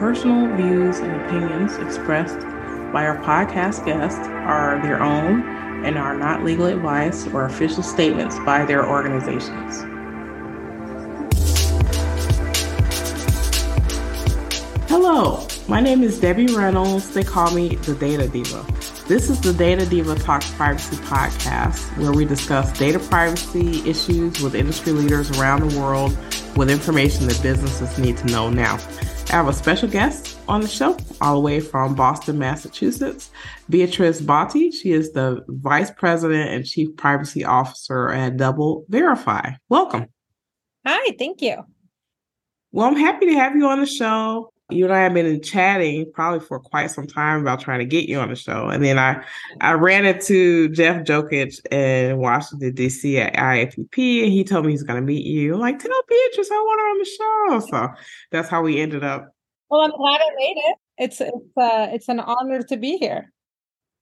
personal views and opinions expressed by our podcast guests are their own and are not legal advice or official statements by their organizations. Hello, my name is Debbie Reynolds. They call me the Data Diva. This is the Data Diva Talk Privacy podcast, where we discuss data privacy issues with industry leaders around the world with information that businesses need to know now. I have a special guest on the show, all the way from Boston, Massachusetts, Beatrice Botti. She is the Vice President and Chief Privacy Officer at DoubleVerify. Welcome. Hi, thank you. Well, I'm happy to have you on the show you and I have been chatting probably for quite some time about trying to get you on the show. And then I, I ran into Jeff Jockisch in Washington, D.C. at IAPP, and he told me he's going to meet you. I'm like, tell Beatrice I want her on the show. So that's how we ended up. Well, I'm glad I made it. It's it's uh, it's an honor to be here.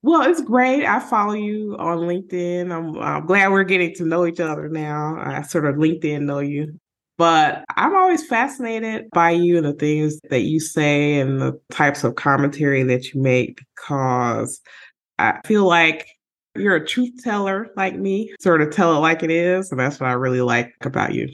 Well, it's great. I follow you on LinkedIn. I'm, I'm glad we're getting to know each other now. I sort of LinkedIn know you but I'm always fascinated by you and the things that you say and the types of commentary that you make because I feel like you're a truth teller like me, sort of tell it like it is. And that's what I really like about you.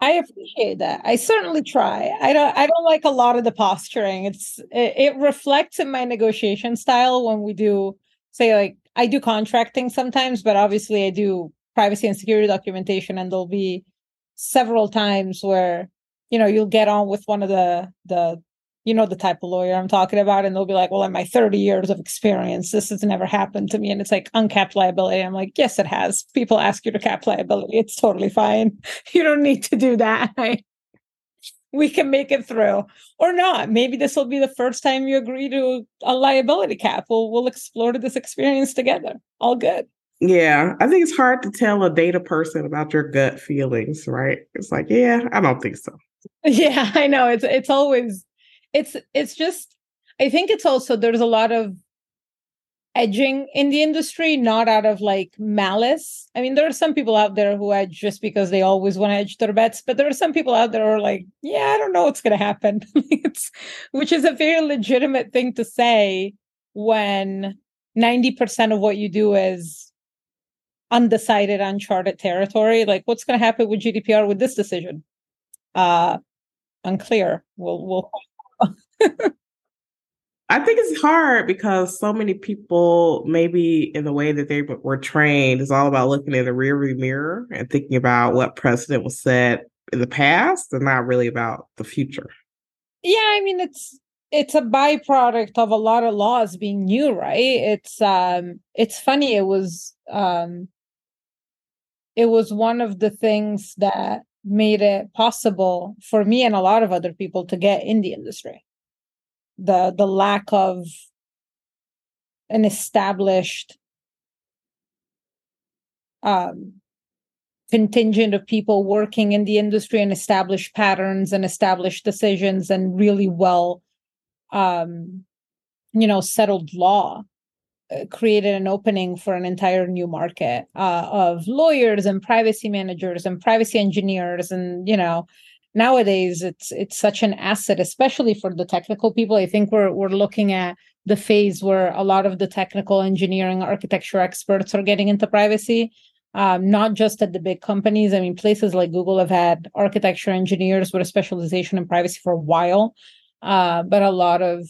I appreciate that. I certainly try. I don't I don't like a lot of the posturing. It's it, it reflects in my negotiation style when we do say like I do contracting sometimes, but obviously I do privacy and security documentation and there'll be several times where you know you'll get on with one of the the you know the type of lawyer I'm talking about, and they'll be like, "Well, in my 30 years of experience, this has never happened to me." And it's like uncapped liability. I'm like, "Yes, it has. People ask you to cap liability. It's totally fine. You don't need to do that. we can make it through, or not. Maybe this will be the first time you agree to a liability cap. We'll we'll explore this experience together. All good." Yeah, I think it's hard to tell a data person about your gut feelings, right? It's like, yeah, I don't think so. Yeah, I know. It's it's always it's it's just I think it's also there's a lot of edging in the industry, not out of like malice. I mean, there are some people out there who edge just because they always want to edge their bets, but there are some people out there who are like, yeah, I don't know what's gonna happen. it's which is a very legitimate thing to say when 90% of what you do is undecided, uncharted territory. Like, what's going to happen with GDPR with this decision? Uh, unclear. We'll, we'll. I think it's hard because so many people, maybe in the way that they were trained, is all about looking in the rearview mirror and thinking about what precedent was set in the past and not really about the future. Yeah, I mean, it's it's a byproduct of a lot of laws being new, right? It's um it's funny, it was um it was one of the things that made it possible for me and a lot of other people to get in the industry. The the lack of an established um, contingent of people working in the industry and established patterns and established decisions and really well um, you know settled law created an opening for an entire new market uh, of lawyers and privacy managers and privacy engineers. And you know nowadays it's it's such an asset especially for the technical people. I think we're we're looking at the phase where a lot of the technical engineering architecture experts are getting into privacy um, not just at the big companies. I mean places like google have had architecture engineers with a specialization in privacy for a while uh, but a lot of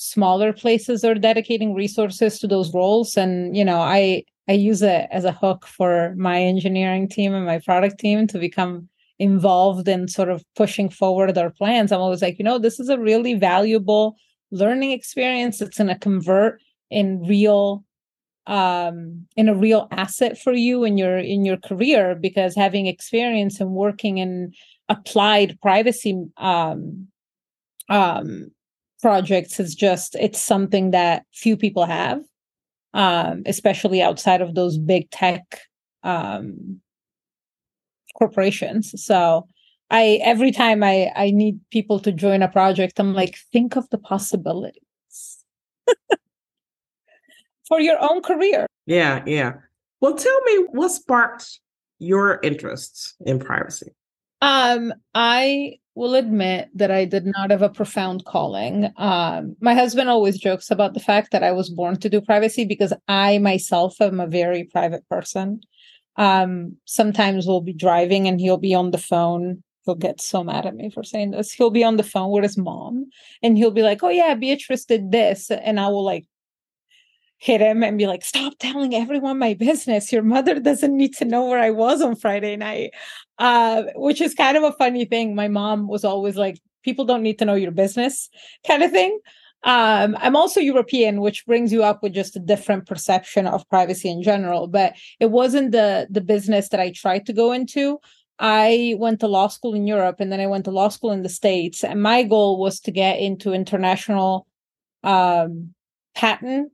smaller places are dedicating resources to those roles. And you know i i use it as a hook for my engineering team and my product team to become involved in sort of pushing forward our plans. I'm always like you know this is a really valuable learning experience. It's going to convert in real um in a real asset for you in your in your career because having experience and working in applied privacy um um projects is just it's something that few people have um, especially outside of those big tech um, corporations. So i every time i i need people to join a project i'm like think of the possibilities. For your own career. Yeah yeah. Well tell me what sparked your interests in privacy Um, I will admit that I did not have a profound calling. Um, my husband always jokes about the fact that I was born to do privacy because I myself am a very private person. Um, sometimes we'll be driving and he'll be on the phone. He'll get so mad at me for saying this. He'll be on the phone with his mom and he'll be like, Oh, yeah, Beatrice did this. And I will like hit him and be like, stop telling everyone my business. Your mother doesn't need to know where I was on Friday night. Uh, which is kind of a funny thing. My mom was always like, people don't need to know your business kind of thing. Um, I'm also European, which brings you up with just a different perception of privacy in general. But it wasn't the the business that I tried to go into. I went to law school in Europe and then I went to law school in the States. And my goal was to get into international um, patent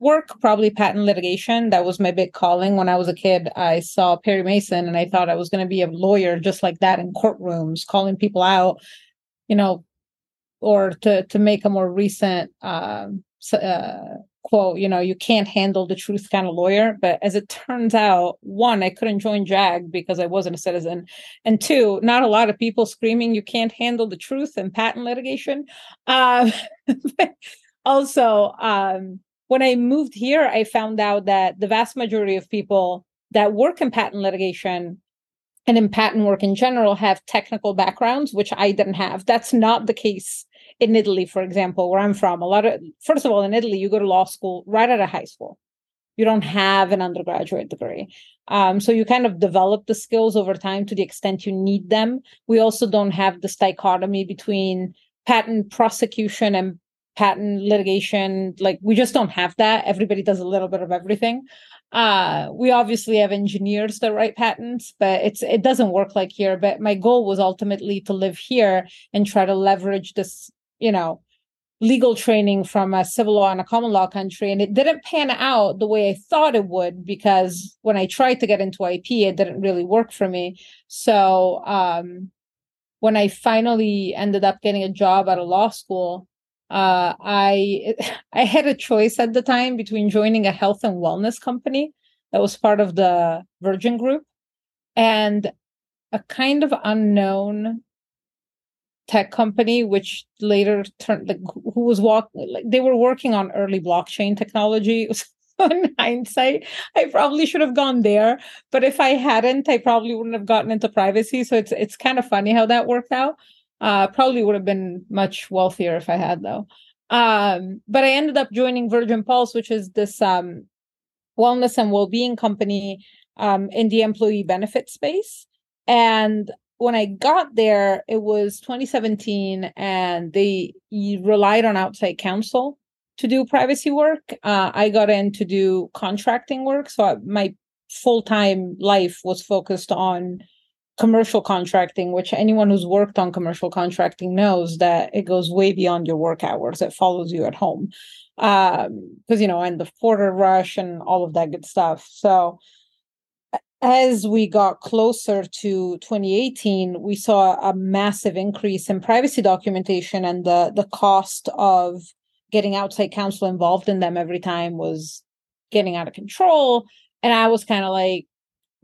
work, probably patent litigation. That was my big calling. When I was a kid, I saw Perry Mason and I thought I was going to be a lawyer just like that in courtrooms, calling people out, you know, or to to make a more recent uh, uh, quote, you know, you can't handle the truth kind of lawyer. But as it turns out, one, I couldn't join JAG because I wasn't a citizen. And two, not a lot of people screaming you can't handle the truth in patent litigation. Uh, also, um, when I moved here, I found out that the vast majority of people that work in patent litigation and in patent work in general have technical backgrounds, which I didn't have. That's not the case in Italy, for example, where I'm from. A lot of, first of all, in Italy, you go to law school right out of high school. You don't have an undergraduate degree. Um, so you kind of develop the skills over time to the extent you need them. We also don't have this dichotomy between patent prosecution and patent litigation like we just don't have that. Everybody does a little bit of everything. Uh we obviously have engineers that write patents but it's it doesn't work like here. But my goal was ultimately to live here and try to leverage this you know legal training from a civil law and a common law country. And it didn't pan out the way i thought it would because when i tried to get into ip it didn't really work for me. So um when i finally ended up getting a job at a law school uh, I I had a choice at the time between joining a health and wellness company that was part of the Virgin Group and a kind of unknown tech company which later turned like who was walk like they were working on early blockchain technology. In hindsight i probably should have gone there but if i hadn't i probably wouldn't have gotten into privacy. So it's it's kind of funny how that worked out uh, probably would have been much wealthier if I had, though. Um, but I ended up joining Virgin Pulse, which is this um, wellness and well-being company um, in the employee benefit space. And when I got there, it was 2017, and they relied on outside counsel to do privacy work. Uh, I got in to do contracting work, so I, my full time life was focused on commercial contracting, which anyone who's worked on commercial contracting knows that it goes way beyond your work hours. It follows you at home. Because, um, you know, and the Porter rush and all of that good stuff. So as we got closer to 2018, we saw a massive increase in privacy documentation and the the cost of getting outside counsel involved in them every time was getting out of control. And I was kind of like,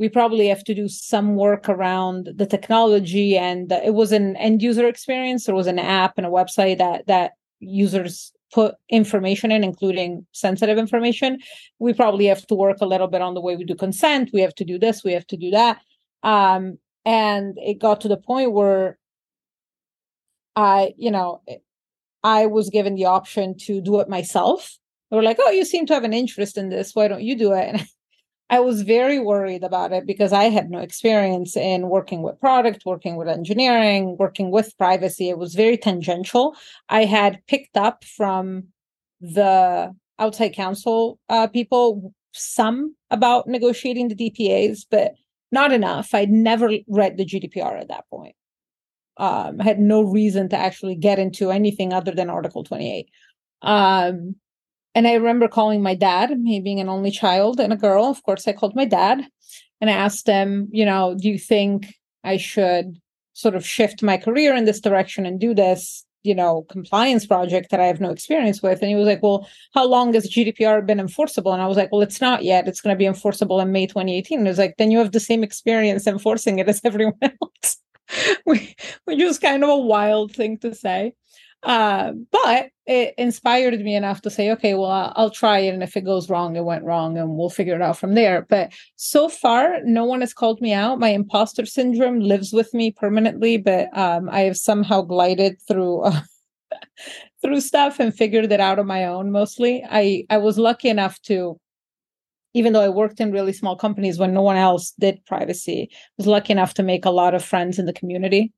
we probably have to do some work around the technology and it was an end user experience. There was an app and a website that that users put information in including sensitive information. We probably have to work a little bit on the way we do consent. We have to do this we have to do that. Um, and it got to the point where i you know i was given the option to do it myself. They were like oh you seem to have an interest in this. Why don't you do it I was very worried about it because I had no experience in working with product, working with engineering, working with privacy. It was very tangential. I had picked up from the outside counsel uh, people some about negotiating the DPAs, but not enough. I'd never read the GDPR at that point. Um, I had no reason to actually get into anything other than Article 28. Um, and I remember calling my dad, me being an only child and a girl. Of course, I called my dad and I asked him, you know, do you think I should sort of shift my career in this direction and do this? you know, compliance project that I have no experience with. And he was like, Well, how long has GDPR been enforceable? And I was like, Well, it's not yet. It's going to be enforceable in May 2018. And he was like, Then you have the same experience enforcing it as everyone else, which was kind of a wild thing to say. Uh, but it inspired me enough to say, okay, well, I'll, try it. And if it goes wrong, it went wrong and we'll figure it out from there. But so far, no one has called me out. My imposter syndrome lives with me permanently, but um, I have somehow glided through. Uh, through stuff and figured it out on my own mostly i i was lucky enough to even though i worked in really small companies when no one else did privacy was lucky enough to make a lot of friends in the community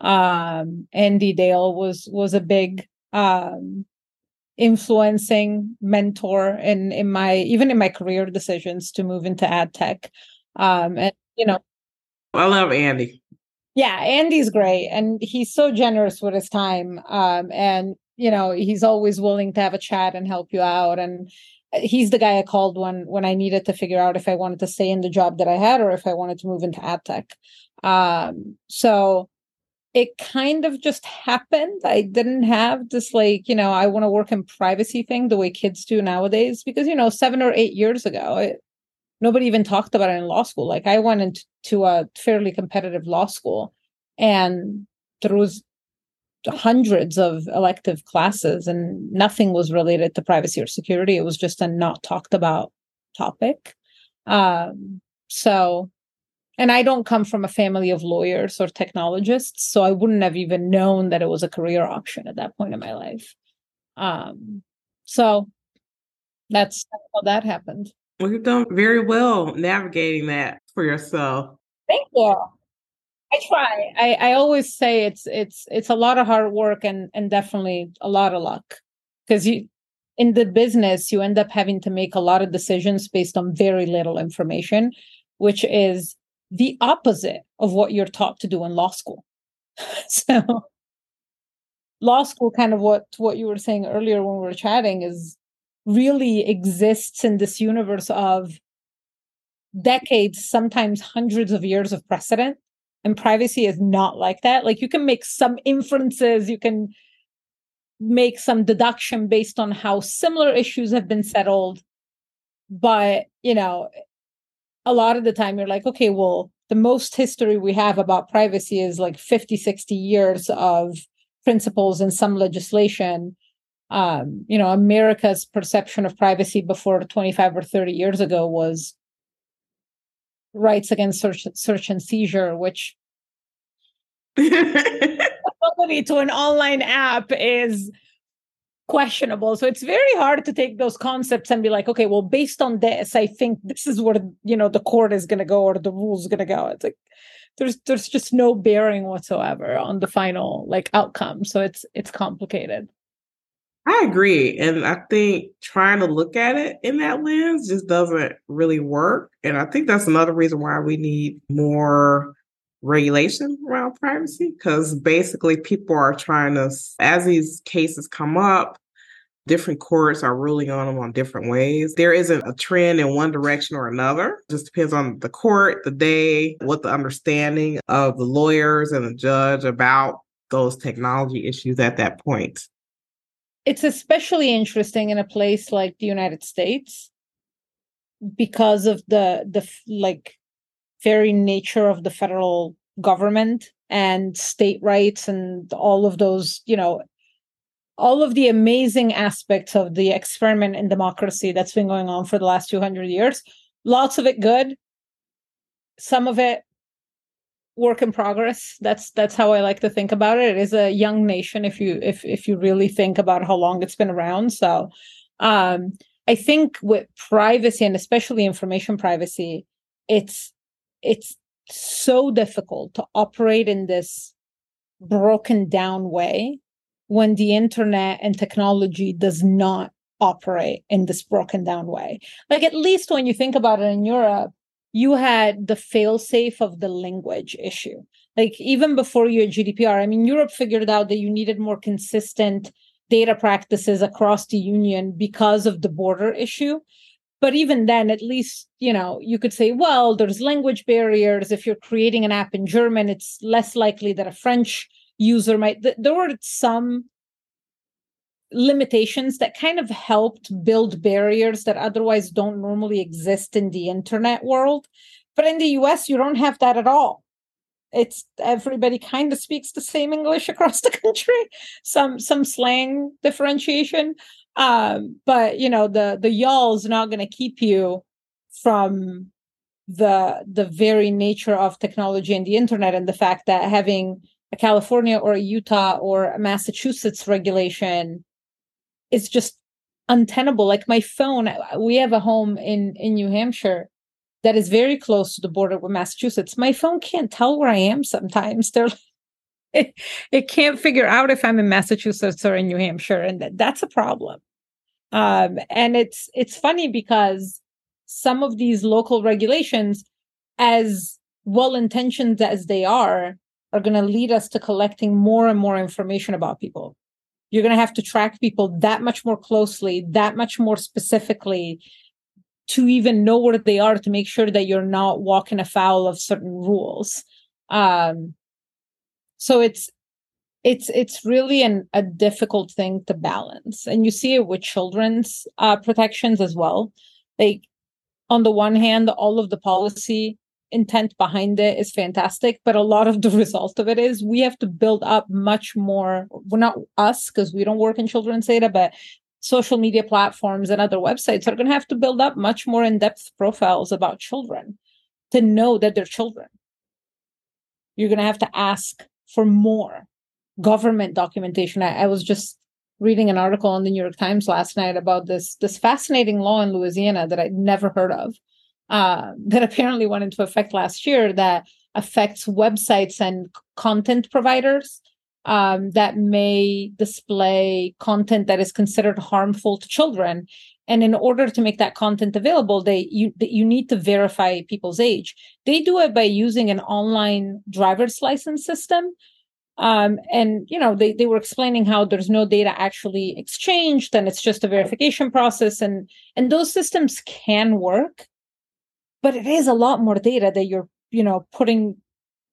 um, Andy Dale was was a big um, influencing mentor in in my even in my career decisions to move into ad tech. Um, and you know, I love Andy. Yeah, Andy's great, and he's so generous with his time. Um, and you know, he's always willing to have a chat and help you out. And he's the guy I called when when I needed to figure out if I wanted to stay in the job that I had or if I wanted to move into ad tech. Um, so it kind of just happened. I didn't have this like, you know, I want to work in privacy thing the way kids do nowadays because, you know, 7 or 8 years ago, it, nobody even talked about it in law school. Like I went into a fairly competitive law school and there was hundreds of elective classes and nothing was related to privacy or security. It was just a not talked about topic. Um, so and I don't come from a family of lawyers or technologists, so I wouldn't have even known that it was a career option at that point in my life. Um, so that's how that happened. Well, you've done very well navigating that for yourself. Thank you. I try. I, I always say it's it's it's a lot of hard work and and definitely a lot of luck because you in the business you end up having to make a lot of decisions based on very little information, which is the opposite of what you're taught to do in law school. so law school kind of what what you were saying earlier when we were chatting is really exists in this universe of decades sometimes hundreds of years of precedent and privacy is not like that like you can make some inferences you can make some deduction based on how similar issues have been settled but you know a lot of the time you're like, okay, well, the most history we have about privacy is like 50, 60 years of principles in some legislation. Um, you know, America's perception of privacy before 25 or 30 years ago was rights against search, search and seizure, which to an online app is questionable. So it's very hard to take those concepts and be like okay well based on this i think this is where you know the court is going to go or the rules going to go. It's like there's there's just no bearing whatsoever on the final like outcome. So it's it's complicated. I agree. And i think trying to look at it in that lens just doesn't really work. And i think that's another reason why we need more regulation around privacy because basically people are trying to, as these cases come up, different courts are ruling on them on different ways. There isn't a trend in one direction or another. It just depends on the court, the day, what the understanding of the lawyers and the judge about those technology issues at that point. It's especially interesting in a place like the United States because of the the like very nature of the federal government and state rights and all of those, you know, all of the amazing aspects of the experiment in democracy that's been going on for the last 200 years. Lots of it good, some of it work in progress. That's that's how i like to think about it. It is a young nation if you if if you really think about how long it's been around. So um i think with privacy and especially information privacy it's it's so difficult to operate in this broken down way when the internet and technology does not operate in this broken down way. Like at least when you think about it in Europe, you had the failsafe of the language issue. Like even before your GDPR, I mean, Europe figured out that you needed more consistent data practices across the union because of the border issue but even then at least you know you could say well there's language barriers. If you're creating an app in german it's less likely that a french user might th- there were some limitations that kind of helped build barriers that otherwise don't normally exist in the internet world. But in the US you don't have that at all. It's everybody kind of speaks the same english across the country. Some some slang differentiation um but you know the the y'all's not going to keep you from the the very nature of technology and the internet and the fact that having a california or a utah or a massachusetts regulation is just untenable like my phone we have a home in in new hampshire that is very close to the border with Massachusetts, my phone can't tell where I am sometimes. They're it, it can't figure out if I'm in Massachusetts or in New Hampshire, and that, that's a problem. Um, and it's it's funny because some of these local regulations, as well intentioned as they are, are going to lead us to collecting more and more information about people. You're going to have to track people that much more closely, that much more specifically, to even know where they are to make sure that you're not walking afoul of certain rules um so it's it's it's really an, a difficult thing to balance. And you see it with children's uh, protections as well. Like on the one hand all of the policy intent behind it is fantastic but a lot of the result of it is we have to build up much more we're not us because we don't work in children's data but social media platforms and other websites are going to have to build up much more in-depth profiles about children to know that they're children. You're going to have to ask for more government documentation. I, I, was just reading an article on the new york times last night about this this fascinating law in louisiana that i'd never heard of uh, that apparently went into effect last year that affects websites and content providers um, that may display content that is considered harmful to children and in order to make that content available they you you need to verify people's age. They do it by using an online driver's license system. Um, and you know they, they were explaining how there's no data actually exchanged and it's just a verification process. And and those systems can work but it is a lot more data that you're you know putting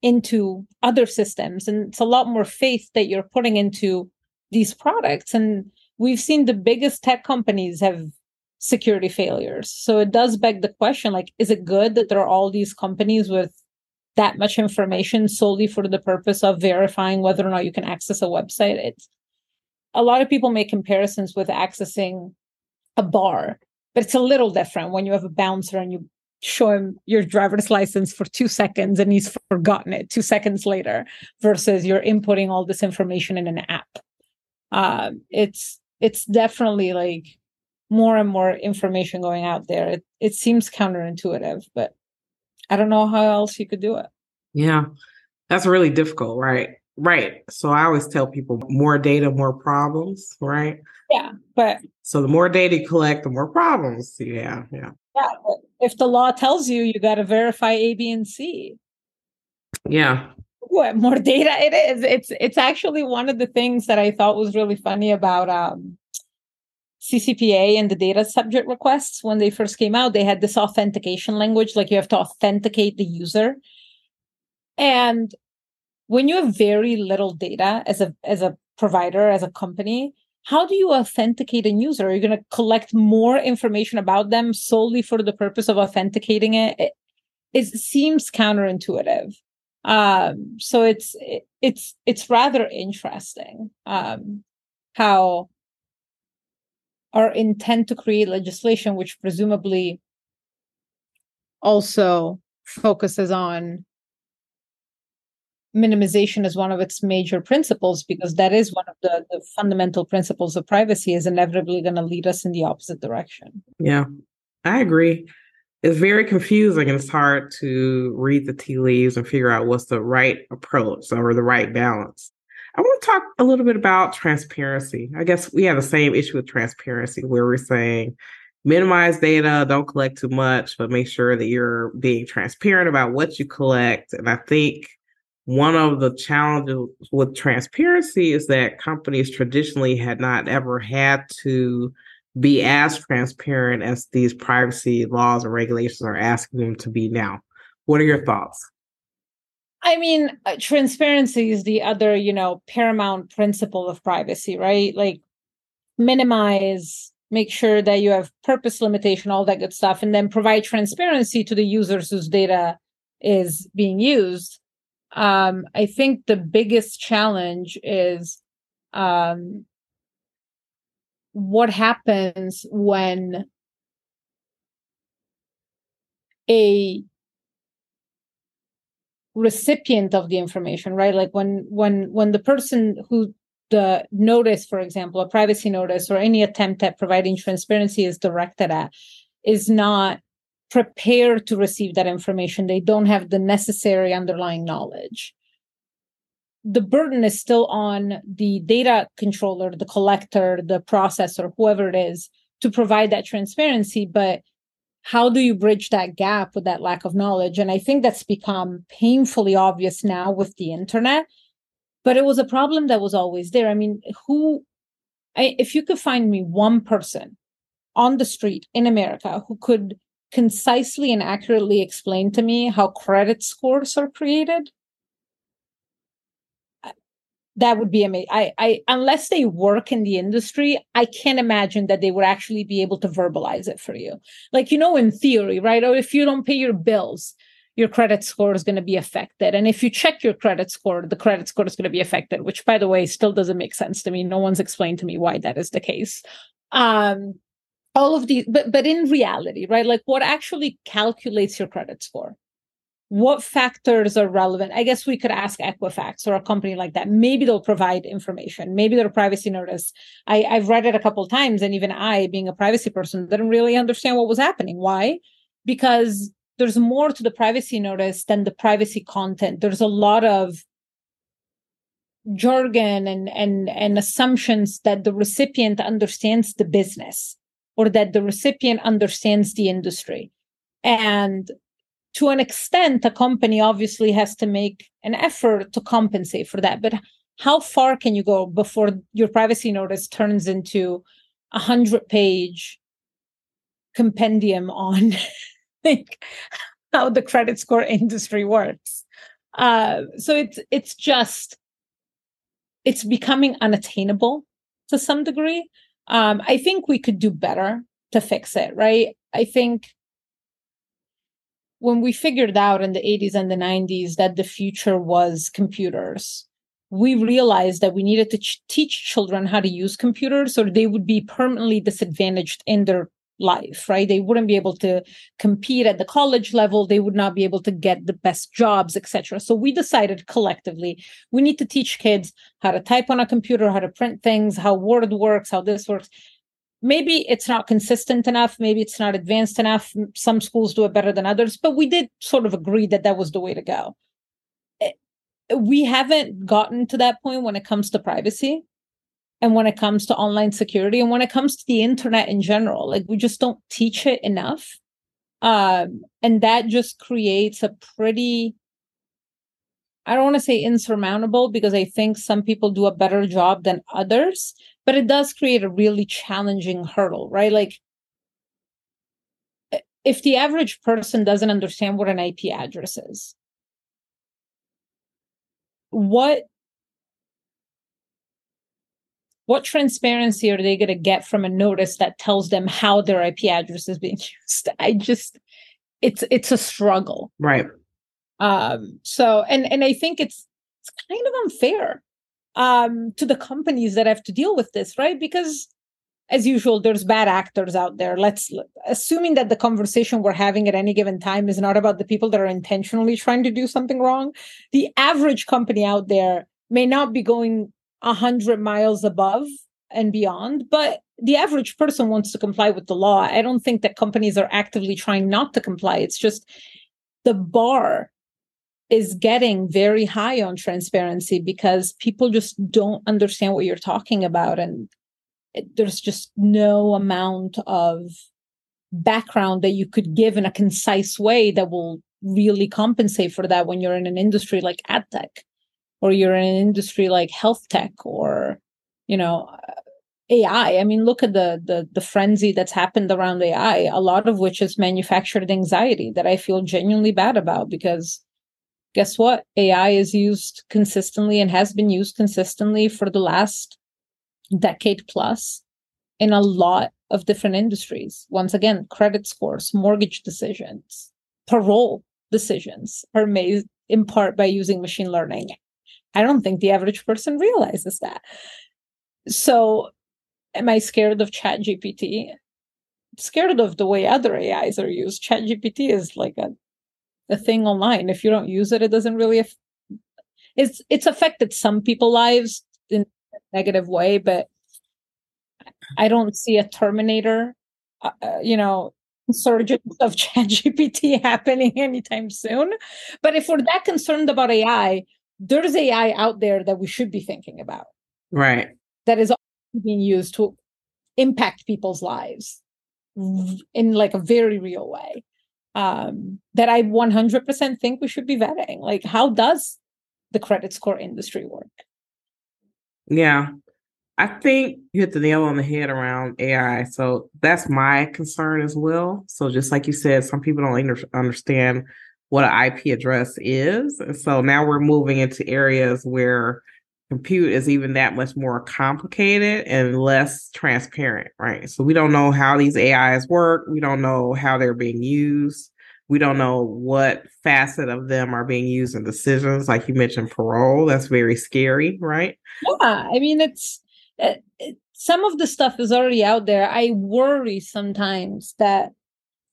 into other systems. And it's a lot more faith that you're putting into these products. And we've seen the biggest tech companies have security failures. So it does beg the question like is it good that there are all these companies with that much information solely for the purpose of verifying whether or not you can access a website? It's a lot of people make comparisons with accessing a bar but it's a little different when you have a bouncer and you show him your driver's license for two seconds and he's forgotten it two seconds later versus you're inputting all this information in an app. Um, it's it's definitely like more and more information going out there it, it seems counterintuitive but i don't know how else you could do it yeah that's really difficult right right so i always tell people more data more problems right yeah but so the more data you collect the more problems yeah yeah yeah if the law tells you you got to verify A, B, and C. Yeah. What more data it is? It's it's actually one of the things that I thought was really funny about um, CCPA and the data subject requests when they first came out. They had this authentication language, like you have to authenticate the user, and when you have very little data as a as a provider as a company how do you authenticate a user? Are you going to collect more information about them solely for the purpose of authenticating it? It, it seems counterintuitive. Um, so it's it, it's it's rather interesting um, how our intent to create legislation, which presumably also focuses on minimization is one of its major principles because that is one of the, the fundamental principles of privacy is inevitably going to lead us in the opposite direction. Yeah i agree. It's very confusing and it's hard to read the tea leaves and figure out what's the right approach or the right balance i want to talk a little bit about transparency i guess we have the same issue with transparency where we're saying minimize data don't collect too much but make sure that you're being transparent about what you collect and i think one of the challenges with transparency is that companies traditionally had not ever had to be as transparent as these privacy laws and regulations are asking them to be now. What are your thoughts? I mean, uh, transparency is the other, you know, paramount principle of privacy, right? Like minimize, make sure that you have purpose limitation, all that good stuff, and then provide transparency to the users whose data is being used. Um, I think the biggest challenge is um, what happens when a recipient of the information right? Like when when when the person who the notice for example a privacy notice or any attempt at providing transparency is directed at is not prepared to receive that information. They don't have the necessary underlying knowledge. The burden is still on the data controller the collector the processor whoever it is to provide that transparency but how do you bridge that gap with that lack of knowledge? And i think that's become painfully obvious now with the internet but it was a problem that was always there. I mean who I, if you could find me one person on the street in america who could concisely and accurately explain to me how credit scores are created that would be amazing. I, I, unless they work in the industry, I can't imagine that they would actually be able to verbalize it for you. Like, you know, in theory, right? Or if you don't pay your bills, your credit score is going to be affected. And if you check your credit score, the credit score is going to be affected, which by the way, still doesn't make sense to me. No one's explained to me why that is the case. Um, all of these, but, but in reality, right? Like what actually calculates your credit score? What factors are relevant? I guess we could ask Equifax or a company like that. Maybe they'll provide information. Maybe their privacy notice. I, I've read it a couple times, and even I, being a privacy person, didn't really understand what was happening. Why? Because there's more to the privacy notice than the privacy content. There's a lot of jargon and and and assumptions that the recipient understands the business or that the recipient understands the industry and to an extent, a company obviously has to make an effort to compensate for that. But how far can you go before your privacy notice turns into a hundred page compendium on like how the credit score industry works? Uh, so it's it's just it's becoming unattainable to some degree. Um, I think we could do better to fix it, right? I think when we figured out in the 80s and the 90s that the future was computers, we realized that we needed to ch- teach children how to use computers or they would be permanently disadvantaged in their life, right? They wouldn't be able to compete at the college level. They would not be able to get the best jobs, etc. So we decided collectively we need to teach kids how to type on a computer, how to print things, how Word works, how this works maybe it's not consistent enough maybe it's not advanced enough. Some schools do it better than others but we did sort of agree that that was the way to go. Eh, we haven't gotten to that point when it comes to privacy and when it comes to online security and when it comes to the internet in general. Like we just don't teach it enough. Um, and that just creates a pretty i don't want to say insurmountable because i think some people do a better job than others but it does create a really challenging hurdle, right? Like if the average person doesn't understand what an IP address is, what what transparency are they going to get from a notice that tells them how their IP address is being used? I just it's it's a struggle. Right. Um so and and I think it's it's kind of unfair um, to the companies that have to deal with this, right? Because as usual, there's bad actors out there. Let's assuming that the conversation we're having at any given time is not about the people that are intentionally trying to do something wrong. The average company out there may not be going a hundred miles above and beyond, but the average person wants to comply with the law. I don't think that companies are actively trying not to comply. It's just the bar is getting very high on transparency because people just don't understand what you're talking about and it, there's just no amount of background that you could give in a concise way that will really compensate for that when you're in an industry like ad tech or you're in an industry like health tech or you know uh, AI. I mean, look at the the the frenzy that's happened around AI. A lot of which is manufactured anxiety that I feel genuinely bad about because guess what? AI is used consistently and has been used consistently for the last decade plus in a lot of different industries. Once again, credit scores, mortgage decisions, parole decisions are made in part by using machine learning. I don't think the average person realizes that. So, am I scared of ChatGPT? Scared of the way other AIs are used. ChatGPT is like a a thing online. If you don't use it, it doesn't really. Aff- it's it's affected some people' lives in a negative way, but I don't see a Terminator, uh, uh you know, surge of ChatGPT happening anytime soon. But if we're that concerned about AI, there's AI out there that we should be thinking about. Right. That is being used to impact people's lives in like a very real way. Um, that I 100% think we should be vetting. Like, how does the credit score industry work? Yeah. I think you hit the nail on the head around AI. So that's my concern as well. So just like you said, some people don't understand what an IP address is. And so now we're moving into areas where compute is even that much more complicated and less transparent, right? So we don't know how these AIs work. We don't know how they're being used. We don't know what facet of them are being used in decisions. Like you mentioned, parole. That's very scary, right? Yeah. I mean, it's uh, some of the stuff is already out there. I worry sometimes that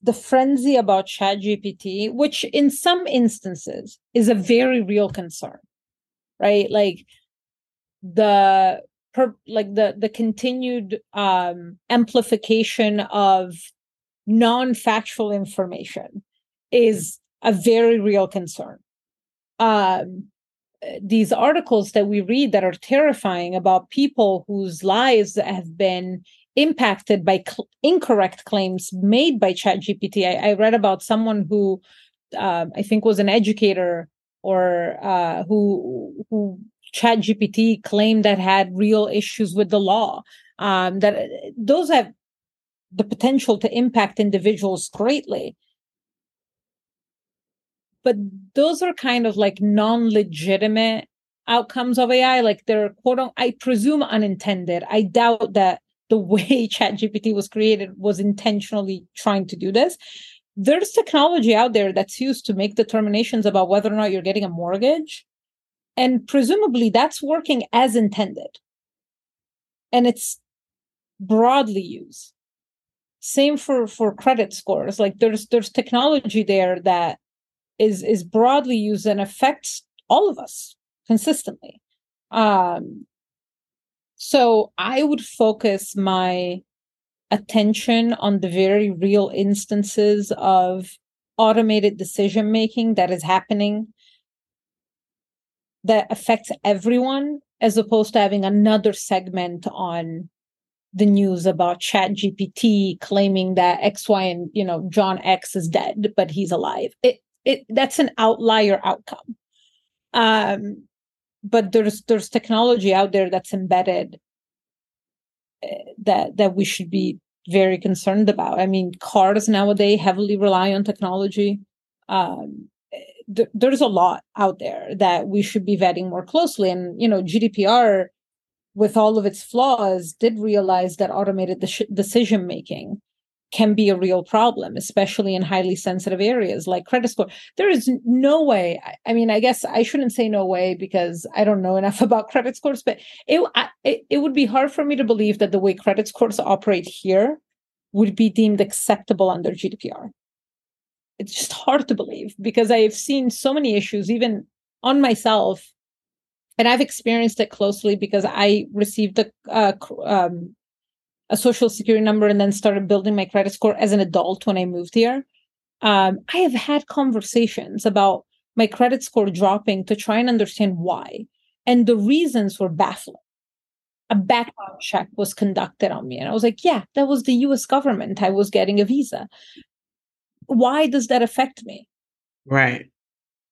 the frenzy about ChatGPT, which in some instances is a very real concern, right? Like the per, like the the continued um, amplification of non-factual information is a very real concern. Um, these articles that we read that are terrifying about people whose lives have been impacted by cl- incorrect claims made by ChatGPT. I, I read about someone who um, I think was an educator or uh, who who ChatGPT claimed that had real issues with the law. Um, that those have the potential to impact individuals greatly but those are kind of like non-legitimate outcomes of AI. Like they're quote unquote, I presume unintended. I doubt that the way ChatGPT was created was intentionally trying to do this. There's technology out there that's used to make determinations about whether or not you're getting a mortgage. And presumably that's working as intended. And it's broadly used. Same for for credit scores. Like there's there's technology there that is is broadly used and affects all of us consistently um so i would focus my attention on the very real instances of automated decision making that is happening that affects everyone as opposed to having another segment on the news about chat gpt claiming that x y and you know john x is dead but he's alive. It it that's an outlier outcome. Um but there's there's technology out there that's embedded uh, that that we should be very concerned about. I mean cars nowadays heavily rely on technology. Um th- there's a lot out there that we should be vetting more closely and you know gdpr with all of its flaws did realize that automated de- decision making can be a real problem, especially in highly sensitive areas like credit score. There is no way. I mean, I guess I shouldn't say no way because I don't know enough about credit scores, but it, it, it would be hard for me to believe that the way credit scores operate here would be deemed acceptable under GDPR. It's just hard to believe because I have seen so many issues, even on myself, and I've experienced it closely because I received a uh, um, a social security number and then started building my credit score as an adult when I moved here. Um, I have had conversations about my credit score dropping to try and understand why. And the reasons were baffling. A background check was conducted on me. And I was like, yeah, that was the US government. I was getting a visa. Why does that affect me? Right.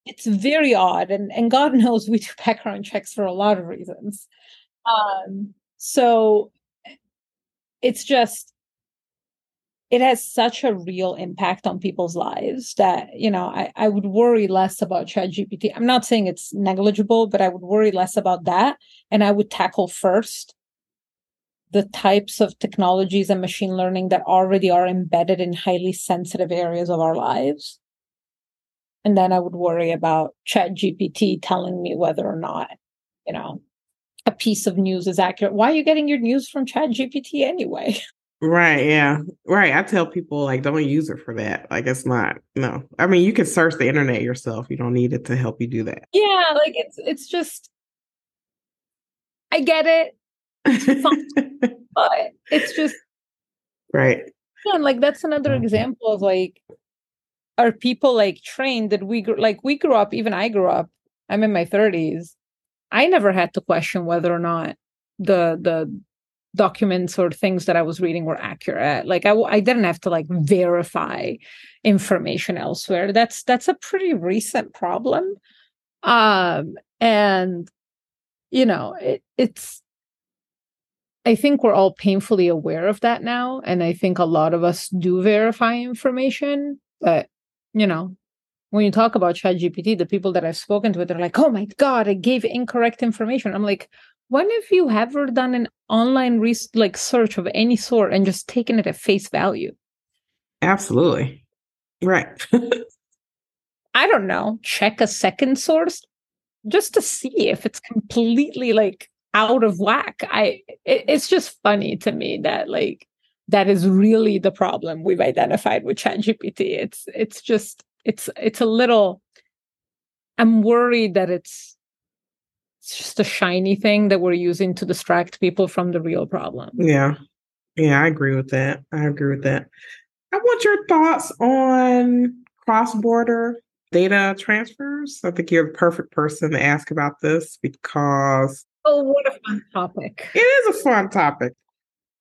It's very odd. And, and God knows we do background checks for a lot of reasons. Um, so it's just it has such a real impact on people's lives that you know I, I would worry less about chat gpt i'm not saying it's negligible but i would worry less about that and i would tackle first the types of technologies and machine learning that already are embedded in highly sensitive areas of our lives and then i would worry about chat gpt telling me whether or not you know a piece of news is accurate why are you getting your news from chat gpt anyway Right, yeah. Right. I tell people like don't use it for that. Like it's not no. I mean you can search the internet yourself. You don't need it to help you do that. Yeah, like it's it's just I get it. but it's just right. Yeah, like that's another mm-hmm. example of like are people like trained that we grew like we grew up, even I grew up, I'm in my 30s. I never had to question whether or not the the documents or things that I was reading were accurate. Like I, I didn't have to like verify information elsewhere. That's that's a pretty recent problem, um, and you know it, it's. I think we're all painfully aware of that now, and I think a lot of us do verify information. But you know, when you talk about ChatGPT, the people that I've spoken to, they're like, "Oh my god, I gave incorrect information." I'm like, when have you ever done an online re- like search of any sort and just taken it at face value? Absolutely. Right. I don't know. Check a second source just to see if it's completely like out of whack. I it, it's just funny to me that like that is really the problem we've identified with ChatGPT. It's it's just it's it's a little I'm worried that it's it's just a shiny thing that we're using to distract people from the real problem. Yeah. Yeah, I agree with that. I agree with that. I want your thoughts on cross border data transfers. I think you're the perfect person to ask about this because. Oh, what a fun topic. It is a fun topic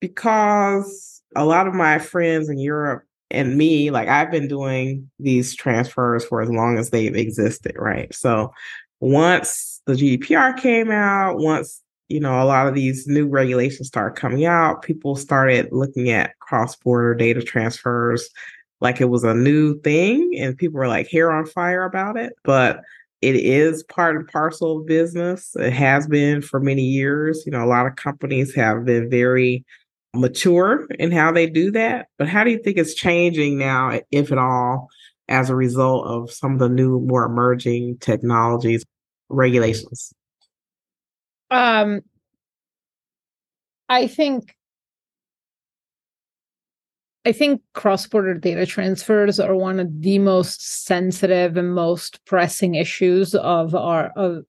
because a lot of my friends in Europe and me, like I've been doing these transfers for as long as they've existed, right? So once the GDPR came out, once you know a lot of these new regulations started coming out, people started looking at cross-border data transfers like it was a new thing, and people were like hair on fire about it. But it is part and parcel of business. It has been for many years. You know, a lot of companies have been very mature in how they do that. But how do you think it's changing now, if at all? as a result of some of the new, more emerging technologies, regulations? Um, I think I think cross-border data transfers are one of the most sensitive and most pressing issues of our of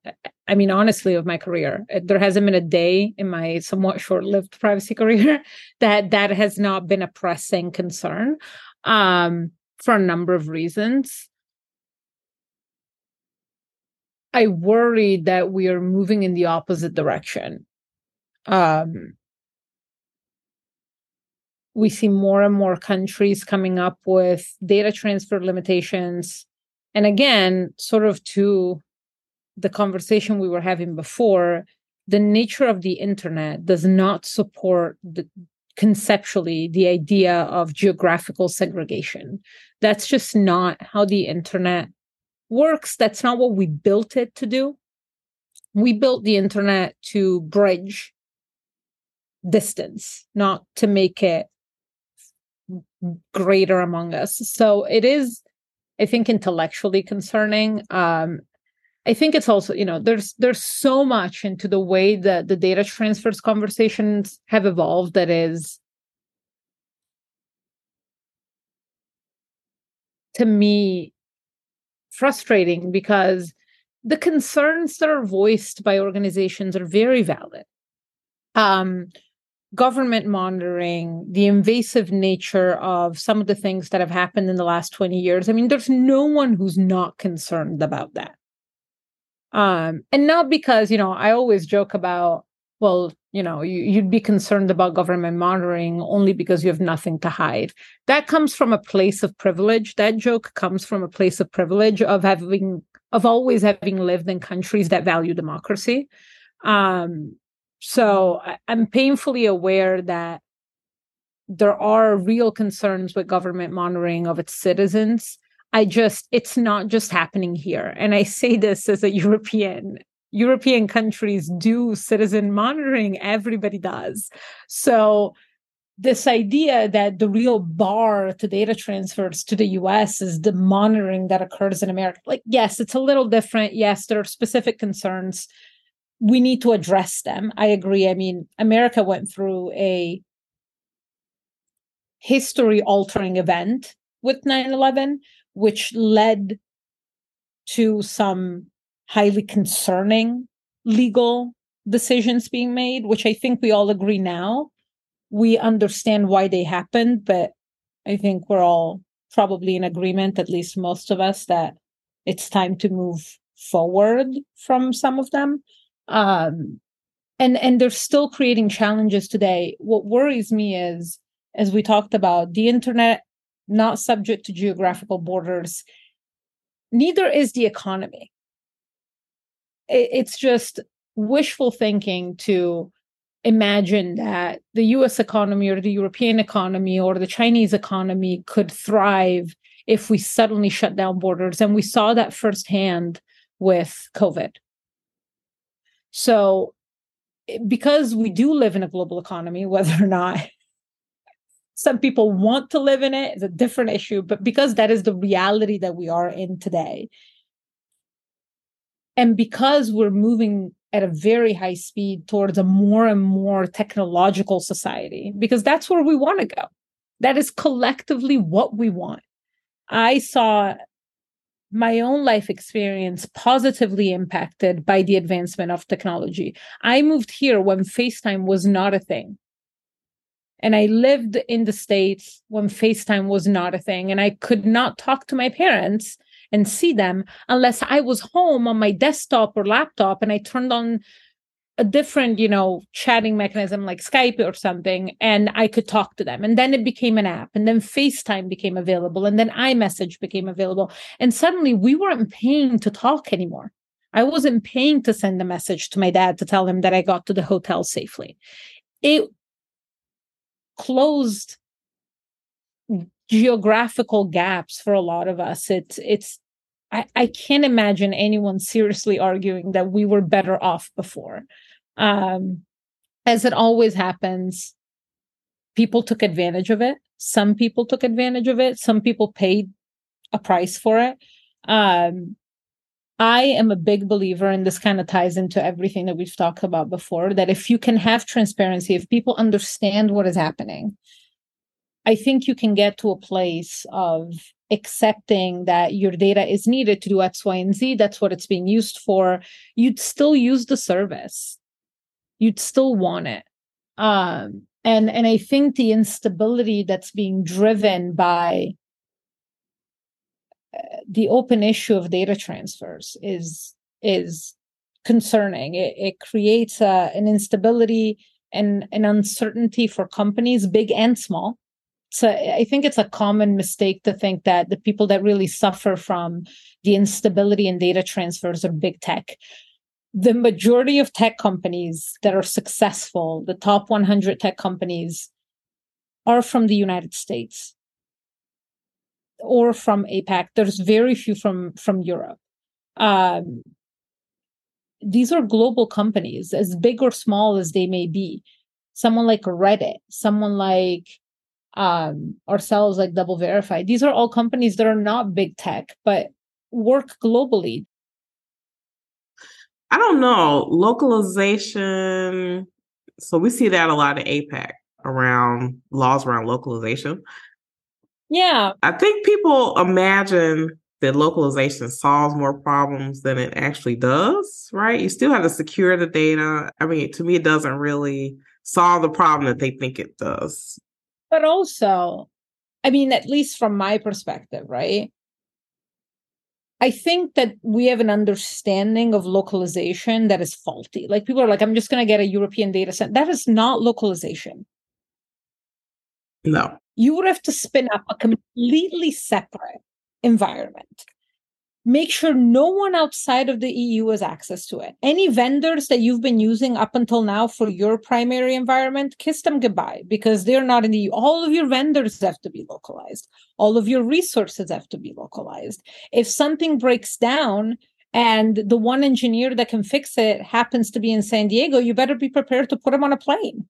I mean honestly of my career. There hasn't been a day in my somewhat short-lived privacy career that that has not been a pressing concern. Um for a number of reasons. I worry that we are moving in the opposite direction. Um, we see more and more countries coming up with data transfer limitations. And again, sort of to the conversation we were having before, the nature of the internet does not support the, conceptually the idea of geographical segregation. That's just not how the internet works. That's not what we built it to do. We built the internet to bridge distance, not to make it greater among us. So it is, I think, intellectually concerning. Um, I think it's also, you know, there's there's so much into the way that the data transfers conversations have evolved that is to me frustrating because the concerns that are voiced by organizations are very valid. Um, government monitoring, the invasive nature of some of the things that have happened in the last 20 years. I mean, there's no one who's not concerned about that. Um, and not because, you know, I always joke about well, you know, you, would be concerned about government monitoring only because you have nothing to hide. That comes from a place of privilege. That joke comes from a place of privilege of having of always having lived in countries that value democracy. Um, so I'm painfully aware that there are real concerns with government monitoring of its citizens. I just, it's not just happening here. And I say this as a European. European countries do citizen monitoring, everybody does. So, this idea that the real bar to data transfers to the US is the monitoring that occurs in America. Like, yes, it's a little different. Yes, there are specific concerns. We need to address them. I agree. I mean, America went through a history altering event with 9 11, which led to some highly concerning legal decisions being made, which I think we all agree now. We understand why they happened, but I think we're all probably in agreement, at least most of us, that it's time to move forward from some of them. Um, and and they're still creating challenges today. What worries me is as we talked about, the internet not subject to geographical borders. Neither is the economy. It's just wishful thinking to imagine that the US economy or the European economy or the Chinese economy could thrive if we suddenly shut down borders. And we saw that firsthand with COVID. So, eh, because we do live in a global economy, whether or not some people want to live in it's a different issue but because that is the reality that we are in today and because we're moving at a very high speed towards a more and more technological society because that's where we want to go. That is collectively what we want. I saw my own life experience positively impacted by the advancement of technology i moved here when facetime was not a thing and I lived in the States when FaceTime was not a thing. And I could not talk to my parents and see them unless I was home on my desktop or laptop and I turned on a different, you know, chatting mechanism like Skype or something, and I could talk to them. And then it became an app, and then FaceTime became available, and then iMessage became available. And suddenly we weren't paying to talk anymore. I wasn't paying to send a message to my dad to tell him that I got to the hotel safely. It closed geographical gaps for a lot of us. It's it's I, I can't imagine anyone seriously arguing that we were better off before. Um, as it always happens, people took advantage of it. Some people took advantage of it. Some people paid a price for it. Um, I am a big believer, and this kind of ties into everything that we've talked about before that if you can have transparency, if people understand what is happening, I think you can get to a place of accepting that your data is needed to do X, Y, and Z. That's what it's being used for. You'd still use the service, you'd still want it. Um, and and I think the instability that's being driven by the open issue of data transfers is is concerning. It, it creates a, an instability and an uncertainty for companies, big and small. So I think it's a common mistake to think that the people that really suffer from the instability in data transfers are big tech. The majority of tech companies that are successful, the top 100 tech companies, are from the United States or from APAC. There's very few from from Europe. Um, these are global companies, as big or small as they may be. Someone like Reddit, someone like um, ourselves, like DoubleVerify. These are all companies that are not big tech, but work globally. I don't know localization. So we see that a lot in APAC around laws around localization. Yeah. I think people imagine that localization solves more problems than it actually does, right? You still have to secure the data. I mean, to me, it doesn't really solve the problem that they think it does. But also, I mean, at least from my perspective, right? I think that we have an understanding of localization that is faulty. Like people are like, I'm just going to get a European data set. That is not localization. No you would have to spin up a completely separate environment make sure no one outside of the EU has access to it. Any vendors that you've been using up until now for your primary environment, kiss them goodbye because they're not in the EU. All of your vendors have to be localized. All of your resources have to be localized. If something breaks down and the one engineer that can fix it happens to be in San Diego, you better be prepared to put him on a plane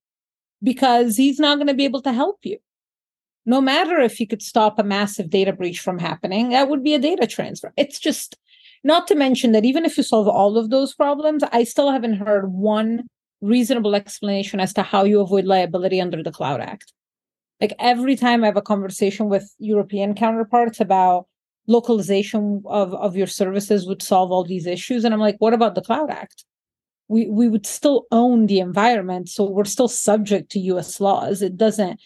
because he's not going to be able to help you no matter if you could stop a massive data breach from happening, that would be a data transfer. It's just not to mention that even if you solve all of those problems, I still haven't heard one reasonable explanation as to how you avoid liability under the Cloud Act. Like every time I have a conversation with European counterparts about localization of, of your services would solve all these issues. And I'm like, what about the Cloud Act? We we would still own the environment, so we're still subject to US laws. It doesn't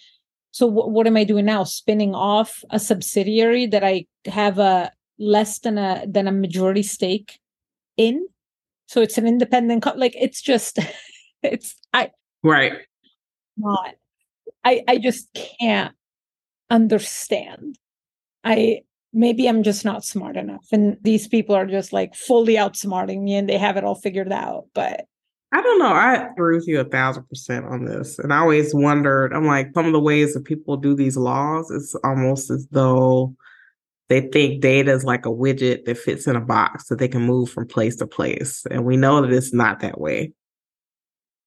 so w- what am I doing now? Spinning off a subsidiary that I have a less than a than a majority stake in. So it's an independent co- like it's just it's I right not I I just can't understand. I maybe I'm just not smart enough and these people are just like fully outsmarting me and they have it all figured out, but I don't know. I agree with you a thousand percent on this. And I always wondered, I'm like, some of the ways that people do these laws, it's almost as though they think data is like a widget that fits in a box that they can move from place to place. And we know that it's not that way.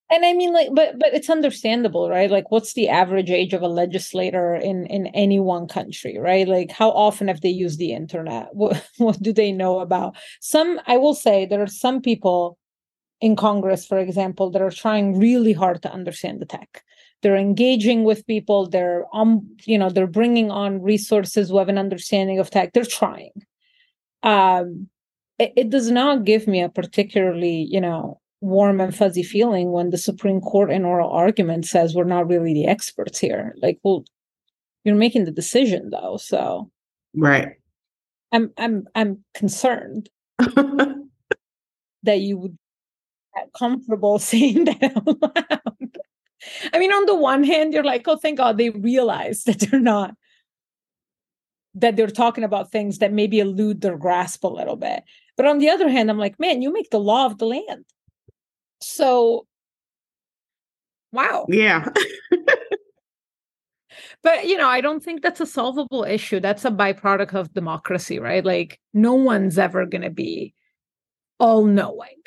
And I mean, like, but but it's understandable, right? Like, what's the average age of a legislator in in any one country, right? Like, how often have they used the internet? What what do they know about? Some, I will say, there are some people in Congress, for example, that are trying really hard to understand the tech. They're engaging with people. They're um, you know, they're bringing on resources who have an understanding of tech. They're trying. Um, it, it does not give me a particularly, you know, warm and fuzzy feeling when the Supreme Court in oral argument says we're not really the experts here. Like, well, you're making the decision though, so right. I'm I'm I'm concerned that you would comfortable saying that out loud. I mean, on the one hand, you're like, oh, thank God they realize that they're not, that they're talking about things that maybe elude their grasp a little bit. But on the other hand, I'm like, man, you make the law of the land. So, wow. Yeah. but, you know, I don't think that's a solvable issue. That's a byproduct of democracy, right? Like, no one's ever going to be all knowing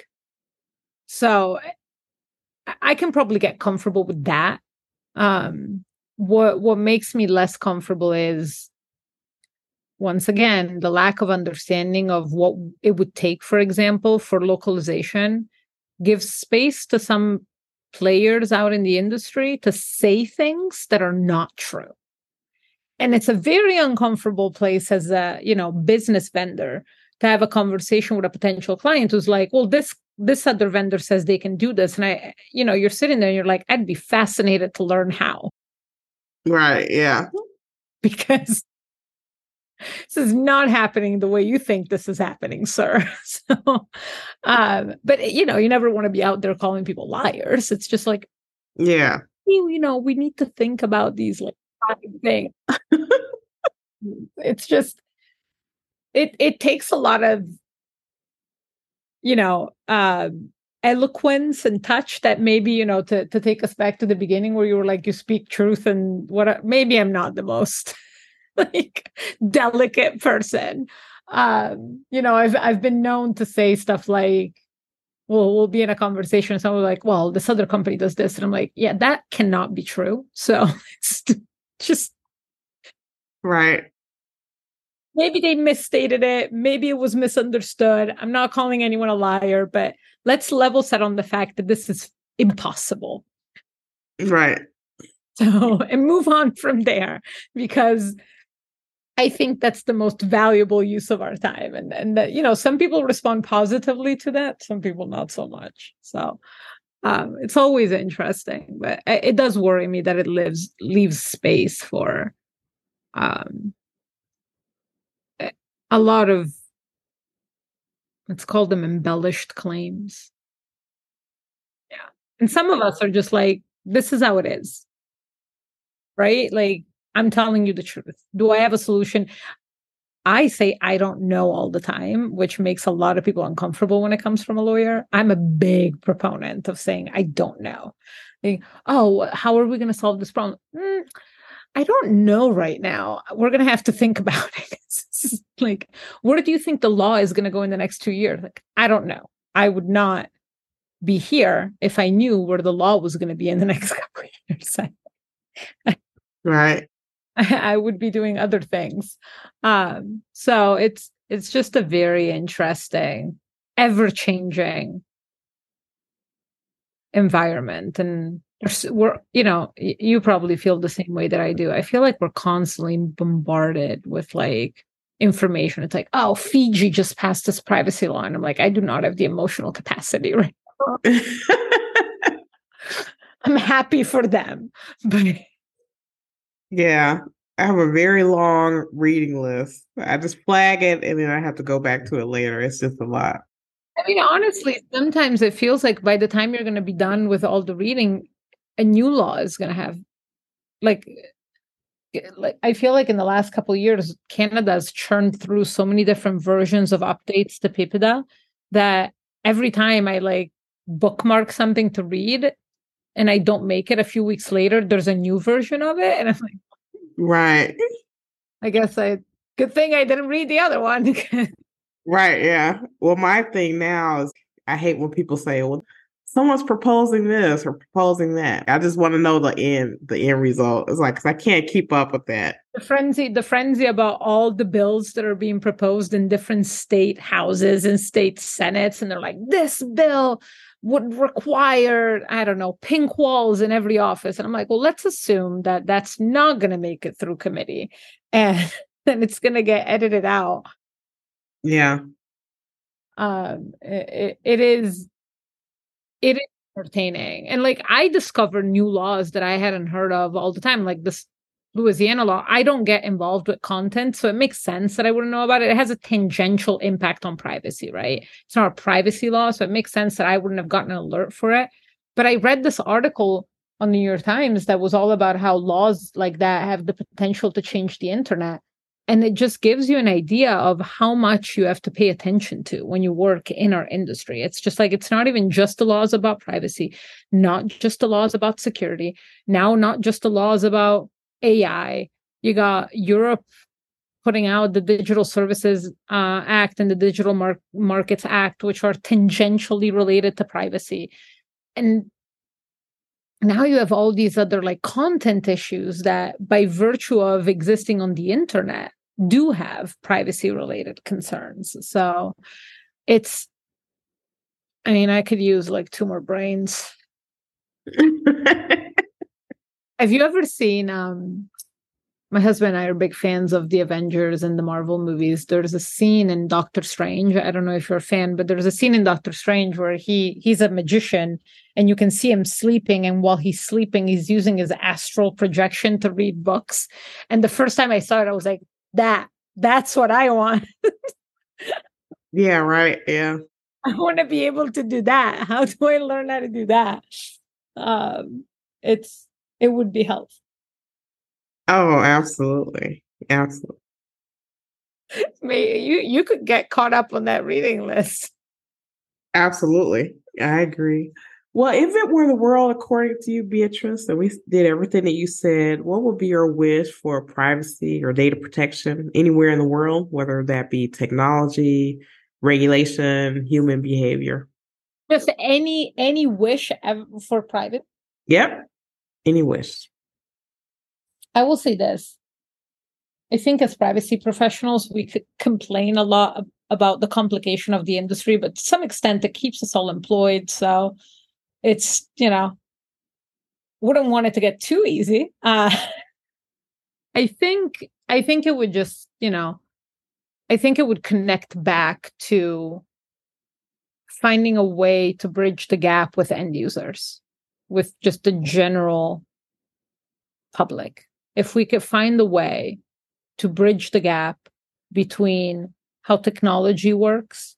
so I can probably get comfortable with that. Um, what what makes me less comfortable is once again the lack of understanding of what it would take, for example, for localization, gives space to some players out in the industry to say things that are not true. And it's a very uncomfortable place as a, you know, business vendor to have a conversation with a potential client who's like, well, this this other vendor says they can do this. And I, you know, you're sitting there and you're like, I'd be fascinated to learn how. Right. Yeah. Because this is not happening the way you think this is happening, sir. So, um, but you know, you never want to be out there calling people liars. It's just like, yeah, you, you know, we need to think about these like things. it's just, it it takes a lot of you know, uh, eloquence and touch that maybe you know to to take us back to the beginning where you were like you speak truth and what maybe I'm not the most like delicate person. Um, you know, I've I've been known to say stuff like, well, we'll be in a conversation, and someone like, well, this other company does this, and I'm like, yeah, that cannot be true. So it's just right maybe they misstated it. Maybe it was misunderstood. I'm not calling anyone a liar but let's level set on the fact that this is impossible. Right. So and move on from there because i think that's the most valuable use of our time and and that you know some people respond positively to that some people not so much. So um, it's always interesting but it does worry me that it lives leaves space for um, a lot of let's call them embellished claims. Yeah. And some of us are just like, this is how it is. Right? Like, I'm telling you the truth. Do I have a solution? I say I don't know all the time, which makes a lot of people uncomfortable when it comes from a lawyer. I'm a big proponent of saying I don't know. Like, oh, how are we going to solve this problem? Mm, I don't know right now. We're going to have to think about it. like, where do you think the law is going to go in the next two years? Like, I don't know. I would not be here if I knew where the law was going to be in the next couple of years. right. I would be doing other things. Um, so it's it's just a very interesting, ever changing environment, and we're you know you probably feel the same way that I do. I feel like we're constantly bombarded with like information. It's like, oh, Fiji just passed this privacy law, and I'm like, I do not have the emotional capacity right I'm happy for them, but yeah, I have a very long reading list. I just flag it and then I have to go back to it later. It's just a lot. I mean, honestly, sometimes it feels like by the time you're going to be done with all the reading, a new law is going to have, like, eh, like I feel like in the last couple of years, Canada has churned through so many different versions of updates to PIPEDA that every time I like bookmark something to read and I don't make it a few weeks later, there's a new version of it. And I'm like, right. I guess I, good thing I didn't read the other one. right. Yeah. Well, my thing now is I hate when people say, well, someone's proposing this or proposing that. I just want to know the end, the end result. It's like, cause I can't keep up with that. The frenzy, the frenzy about all the bills that are being proposed in different state houses and state senates. And they're like, this bill would require i don't know pink walls in every office and i'm like well let's assume that that's not going to make it through committee and then it's going to get edited out yeah um it, it is it is entertaining and like i discover new laws that i hadn't heard of all the time like this Louisiana law, I don't get involved with content. So it makes sense that I wouldn't know about it. It has a tangential impact on privacy, right? It's not a privacy law. So it makes sense that I wouldn't have gotten an alert for it. But I read this article on the New York Times that was all about how laws like that have the potential to change the internet. And it just gives you an idea of how much you have to pay attention to when you work in our industry. It's just like it's not even just the laws about privacy, not just the laws about security, now, not just the laws about AI. You got Europe putting out the Digital Services uh, Act and the Digital Mar- Markets Act, which are tangentially related to privacy. And now you have all these other like content issues that, by virtue of existing on the internet, do have privacy related concerns. So it's, I mean, I could use like two more brains. Have you ever seen um my husband and I are big fans of the Avengers and the Marvel movies. There's a scene in Doctor Strange. I don't know if you're a fan, but there's a scene in Doctor Strange where he he's a magician and you can see him sleeping and while he's sleeping he's using his astral projection to read books. And the first time I saw it I was like, that that's what I want. yeah, right. Yeah. I want to be able to do that. How do I learn how to do that? Um it's it would be helpful. Oh, absolutely. Absolutely. Maybe you you could get caught up on that reading list. Absolutely. I agree. Well, if it were the world according to you, Beatrice, and we did everything that you said, what would be your wish for privacy or data protection anywhere in the world, whether that be technology, regulation, human behavior? Just any any wish for private. Yep any wish? I will say this. I think as privacy professionals, we could complain a lot about the complication of the industry, but to some extent, it keeps us all employed. So it's, you know, wouldn't want it to get too easy. Uh, I think, I think it would just, you know, I think it would connect back to finding a way to bridge the gap with end users with just the general public. If we could find a way to bridge the gap between how technology works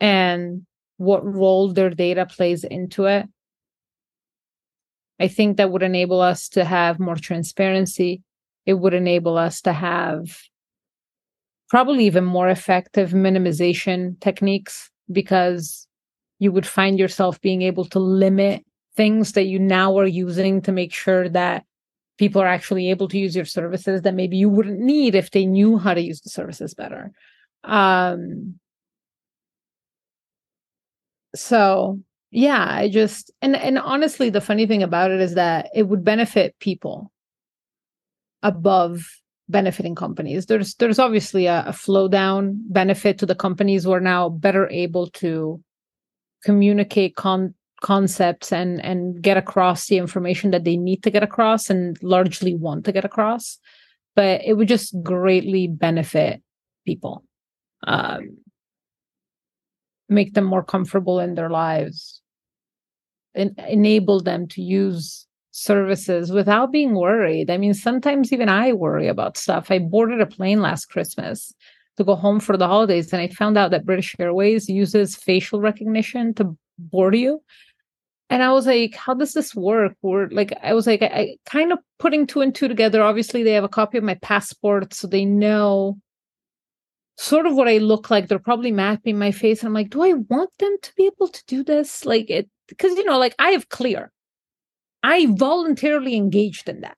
and what role their data plays into it, I think that would enable us to have more transparency. It would enable us to have probably even more effective minimization techniques because you would find yourself being able to limit things that you now are using to make sure that people are actually able to use your services that maybe you wouldn't need if they knew how to use the services better um so yeah i just and and honestly the funny thing about it is that it would benefit people above benefiting companies. There's there's obviously a, a flow down benefit to the companies. Who are now better able to communicate con- concepts and and get across the information that they need to get across and largely want to get across. But it would just greatly benefit people. Um, make them more comfortable in their lives and enable them to use services without being worried. I mean, sometimes even I worry about stuff. I boarded a plane last Christmas to go home for the holidays, and I found out that British Airways uses facial recognition to board you. And I was like, how does this work? Or like, I was like, I, I kind of putting two and two together. Obviously, they have a copy of my passport, so they know sort of what I look like. They're probably mapping my face. And I'm like, do I want them to be able to do this? Like it, because, you know, like I have clear. I voluntarily engaged in that.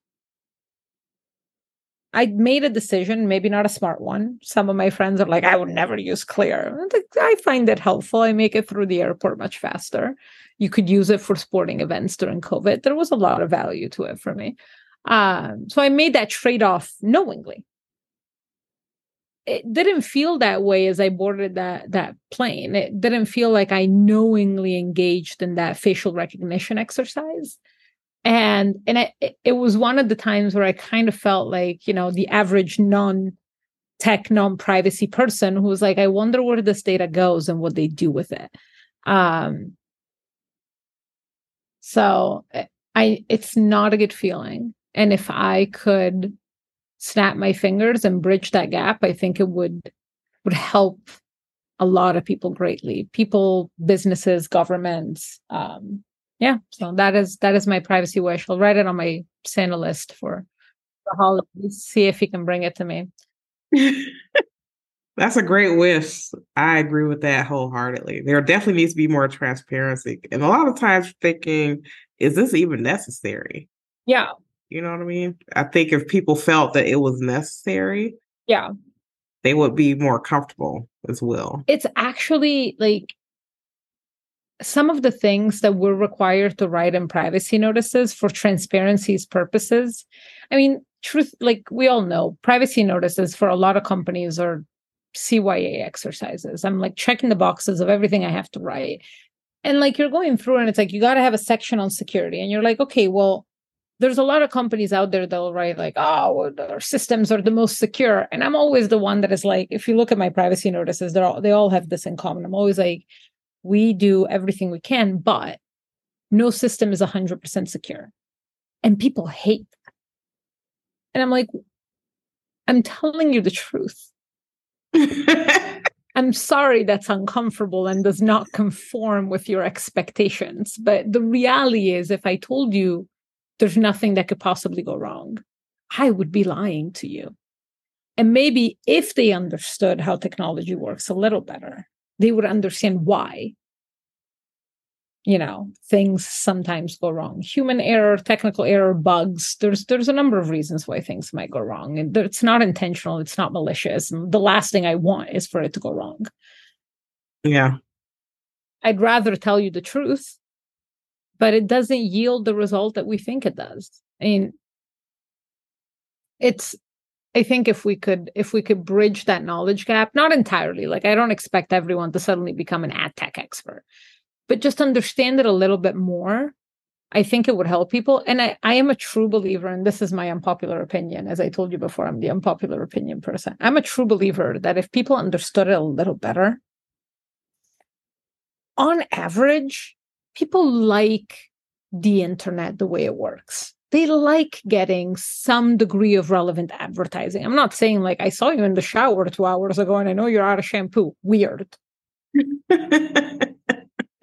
I made a decision, maybe not a smart one. Some of my friends are like, I would never use Clear. I find it helpful. I make it through the airport much faster. You could use it for sporting events during COVID. There was a lot of value to it for me. Um, so I made that trade off knowingly it didn't feel that way as I boarded that that plane. It didn't feel like I knowingly engaged in that facial recognition exercise. And and it, it was one of the times where I kind of felt like, you know, the average non tech, non privacy person who was like, I wonder where this data goes and what they do with it. Um so eh, I it's not a good feeling. And if I could snap my fingers and bridge that gap, I think it would would help a lot of people greatly. People, businesses, governments. Um, yeah. So that is that is my privacy wish. I'll write it on my Santa list for the holidays. See if he can bring it to me. That's a great wish. I agree with that wholeheartedly. There definitely needs to be more transparency. And a lot of times thinking, is this even necessary? Yeah. You know what I mean? I think if people felt that it was necessary, yeah, they would be more comfortable as well. It's actually like some of the things that we're required to write in privacy notices for transparency's purposes. I mean, truth, like we all know, privacy notices for a lot of companies are CYA exercises. I'm like checking the boxes of everything I have to write. And like you're going through and it's like you got to have a section on security. And you're like, okay, well, there's a lot of companies out there that'll write like, oh, our systems are the most secure. And I'm always the one that is like, if you look at my privacy notices, they're all, they all have this in common. I'm always like, we do everything we can, but no system is 100% secure. And people hate that. And I'm like, I'm telling you the truth. I'm sorry that's uncomfortable and does not conform with your expectations. But the reality is, if I told you there's nothing that could possibly go wrong. I would be lying to you. And maybe if they understood how technology works a little better, they would understand why, you know, things sometimes go wrong. Human error, technical error, bugs. There's there's a number of reasons why things might go wrong. And it's not intentional, it's not malicious. And the last thing I want is for it to go wrong. Yeah. I'd rather tell you the truth but it doesn't yield the result that we think it does. I mean, it's I think if we could if we could bridge that knowledge gap, not entirely, like I don't expect everyone to suddenly become an ad tech expert, but just understand it a little bit more. I think it would help people. And I, I am a true believer, and this is my unpopular opinion. As I told you before, I'm the unpopular opinion person. I'm a true believer that if people understood it a little better, on average, people like the internet the way it works. They like getting some degree of relevant advertising. I'm not saying like I saw you in the shower two hours ago and I know you're out of shampoo. Weird.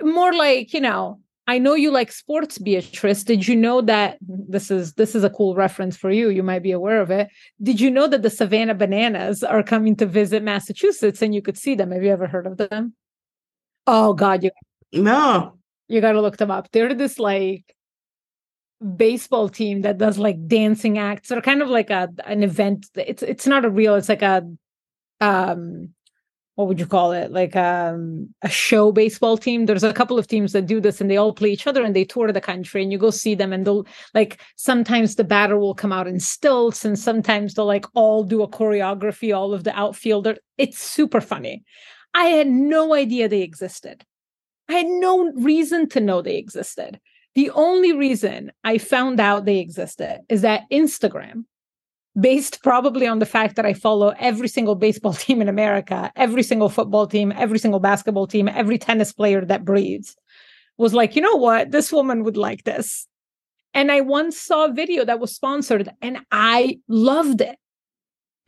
More like, you know, I know you like sports, Beatrice. Did you know that this is this is a cool reference for you? You might be aware of it. Did you know that the Savannah Bananas are coming to visit Massachusetts and you could see them? Have you ever heard of them? Oh God, you no. You got to look them up. They're this like baseball team that does like dancing acts. They're kind of like a an event. It's it's not a real. It's like a um what would you call it like um, a show baseball team there's a couple of teams that do this and they all play each other and they tour the country and you go see them and they'll like sometimes the batter will come out in stilts and sometimes they'll like all do a choreography all of the outfielder it's super funny i had no idea they existed i had no reason to know they existed the only reason i found out they existed is that instagram based probably on the fact that I follow every single baseball team in America, every single football team, every single basketball team, every tennis player that breathes, was like, you know what? This woman would like this. And I once saw a video that was sponsored and I loved it.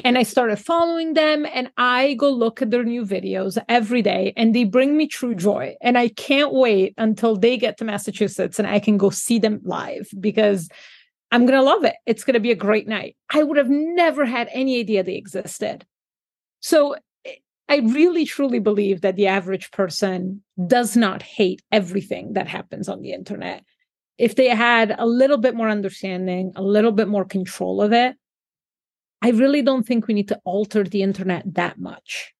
And I started following them and I go look at their new videos every day and they bring me true joy. And I can't wait until they get to Massachusetts and I can go see them live because I'm going to love it. It's going to be a great night. I would have never had any idea they existed. So eh, I really truly believe that the average person does not hate everything that happens on the internet. If they had a little bit more understanding, a little bit more control of it, I really don't think we need to alter the internet that much.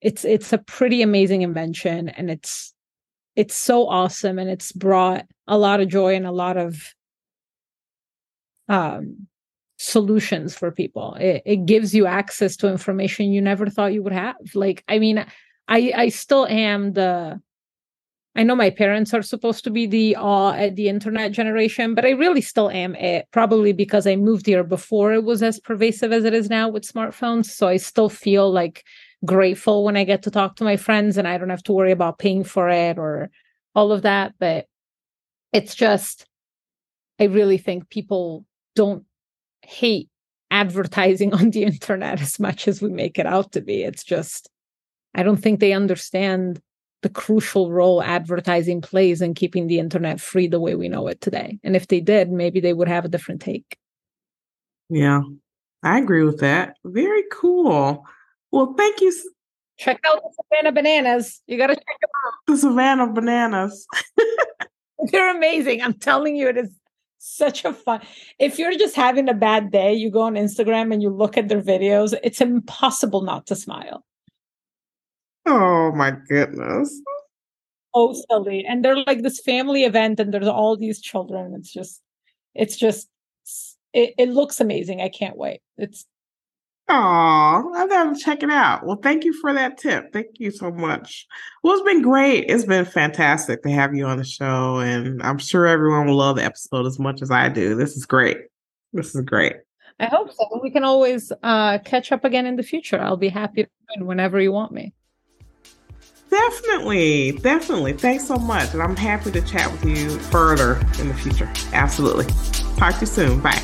It's it's a pretty amazing invention and it's it's so awesome and it's brought a lot of joy and a lot of um, solutions for people. It, it gives you access to information you never thought you would have. Like, I mean, I I still am the. I know my parents are supposed to be the awe at the internet generation, but I really still am it. Probably because I moved here before it was as pervasive as it is now with smartphones. So I still feel like grateful when I get to talk to my friends and I don't have to worry about paying for it or all of that. But it's just, I really think people don't hate advertising on the internet as much as we make it out to be. It's just, I don't think they understand the crucial role advertising plays in keeping the internet free the way we know it today. And if they did, maybe they would have a different take. Yeah, I agree with that. Very cool. Well, thank you. Check out the Savannah bananas. You got to check them out. The Savannah bananas. They're amazing. I'm telling you, it is such a fun if you're just having a bad day you go on instagram and you look at their videos it's impossible not to smile oh my goodness oh silly and they're like this family event and there's all these children it's just it's just it, it looks amazing i can't wait it's Oh, I gotta check it out. Well, thank you for that tip. Thank you so much. Well, it's been great. It's been fantastic to have you on the show, and I'm sure everyone will love the episode as much as I do. This is great. This is great. I hope so. We can always uh, catch up again in the future. I'll be happy whenever you want me. Definitely, definitely. Thanks so much, and I'm happy to chat with you further in the future. Absolutely. Talk to you soon. Bye.